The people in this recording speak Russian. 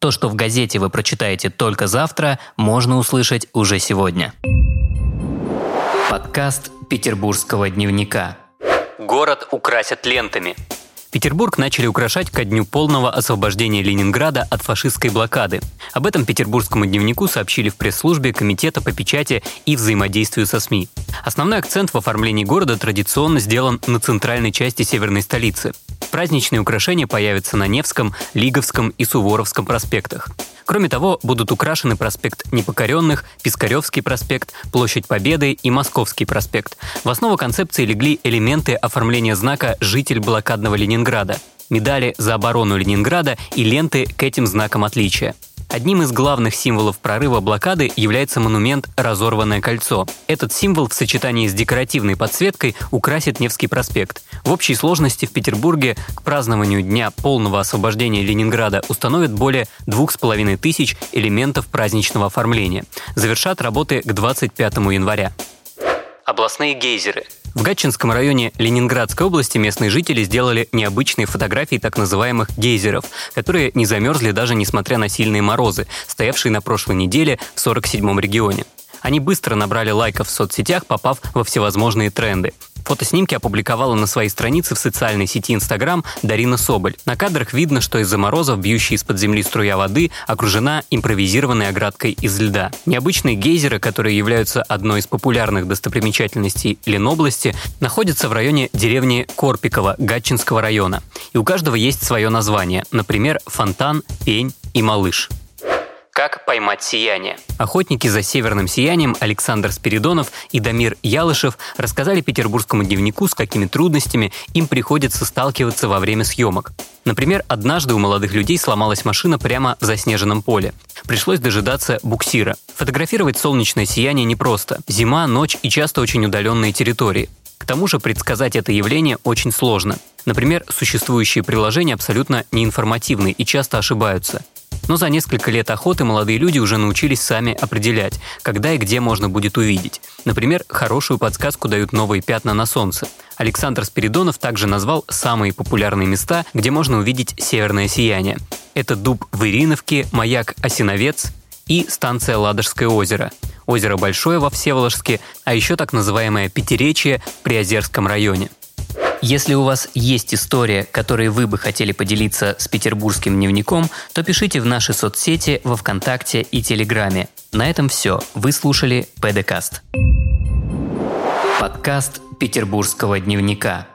То, что в газете вы прочитаете только завтра, можно услышать уже сегодня. Подкаст Петербургского дневника. Город украсят лентами. Петербург начали украшать ко дню полного освобождения Ленинграда от фашистской блокады. Об этом петербургскому дневнику сообщили в пресс-службе Комитета по печати и взаимодействию со СМИ. Основной акцент в оформлении города традиционно сделан на центральной части северной столицы. Праздничные украшения появятся на Невском, Лиговском и Суворовском проспектах. Кроме того, будут украшены проспект Непокоренных, Пискаревский проспект, Площадь Победы и Московский проспект. В основу концепции легли элементы оформления знака «Житель блокадного Ленинграда», медали за оборону Ленинграда и ленты к этим знакам отличия. Одним из главных символов прорыва блокады является монумент «Разорванное кольцо». Этот символ в сочетании с декоративной подсветкой украсит Невский проспект. В общей сложности в Петербурге к празднованию Дня полного освобождения Ленинграда установят более двух с половиной тысяч элементов праздничного оформления. Завершат работы к 25 января. Областные гейзеры – в Гатчинском районе Ленинградской области местные жители сделали необычные фотографии так называемых гейзеров, которые не замерзли даже несмотря на сильные морозы, стоявшие на прошлой неделе в 47-м регионе. Они быстро набрали лайков в соцсетях, попав во всевозможные тренды. Фотоснимки опубликовала на своей странице в социальной сети Инстаграм Дарина Соболь. На кадрах видно, что из-за морозов, бьющей из-под земли струя воды, окружена импровизированной оградкой из льда. Необычные гейзеры, которые являются одной из популярных достопримечательностей Ленобласти, находятся в районе деревни Корпикова Гатчинского района. И у каждого есть свое название, например, фонтан, пень и малыш. Как поймать сияние? Охотники за северным сиянием Александр Спиридонов и Дамир Ялышев рассказали петербургскому дневнику, с какими трудностями им приходится сталкиваться во время съемок. Например, однажды у молодых людей сломалась машина прямо в заснеженном поле. Пришлось дожидаться буксира. Фотографировать солнечное сияние непросто. Зима, ночь и часто очень удаленные территории. К тому же предсказать это явление очень сложно. Например, существующие приложения абсолютно неинформативны и часто ошибаются. Но за несколько лет охоты молодые люди уже научились сами определять, когда и где можно будет увидеть. Например, хорошую подсказку дают новые пятна на солнце. Александр Спиридонов также назвал самые популярные места, где можно увидеть северное сияние. Это дуб в Ириновке, маяк Осиновец и станция Ладожское озеро. Озеро Большое во Всеволожске, а еще так называемое Пятиречье в Приозерском районе – если у вас есть история, которой вы бы хотели поделиться с петербургским дневником, то пишите в наши соцсети во Вконтакте и Телеграме. На этом все. Вы слушали ПДКаст. Подкаст петербургского дневника.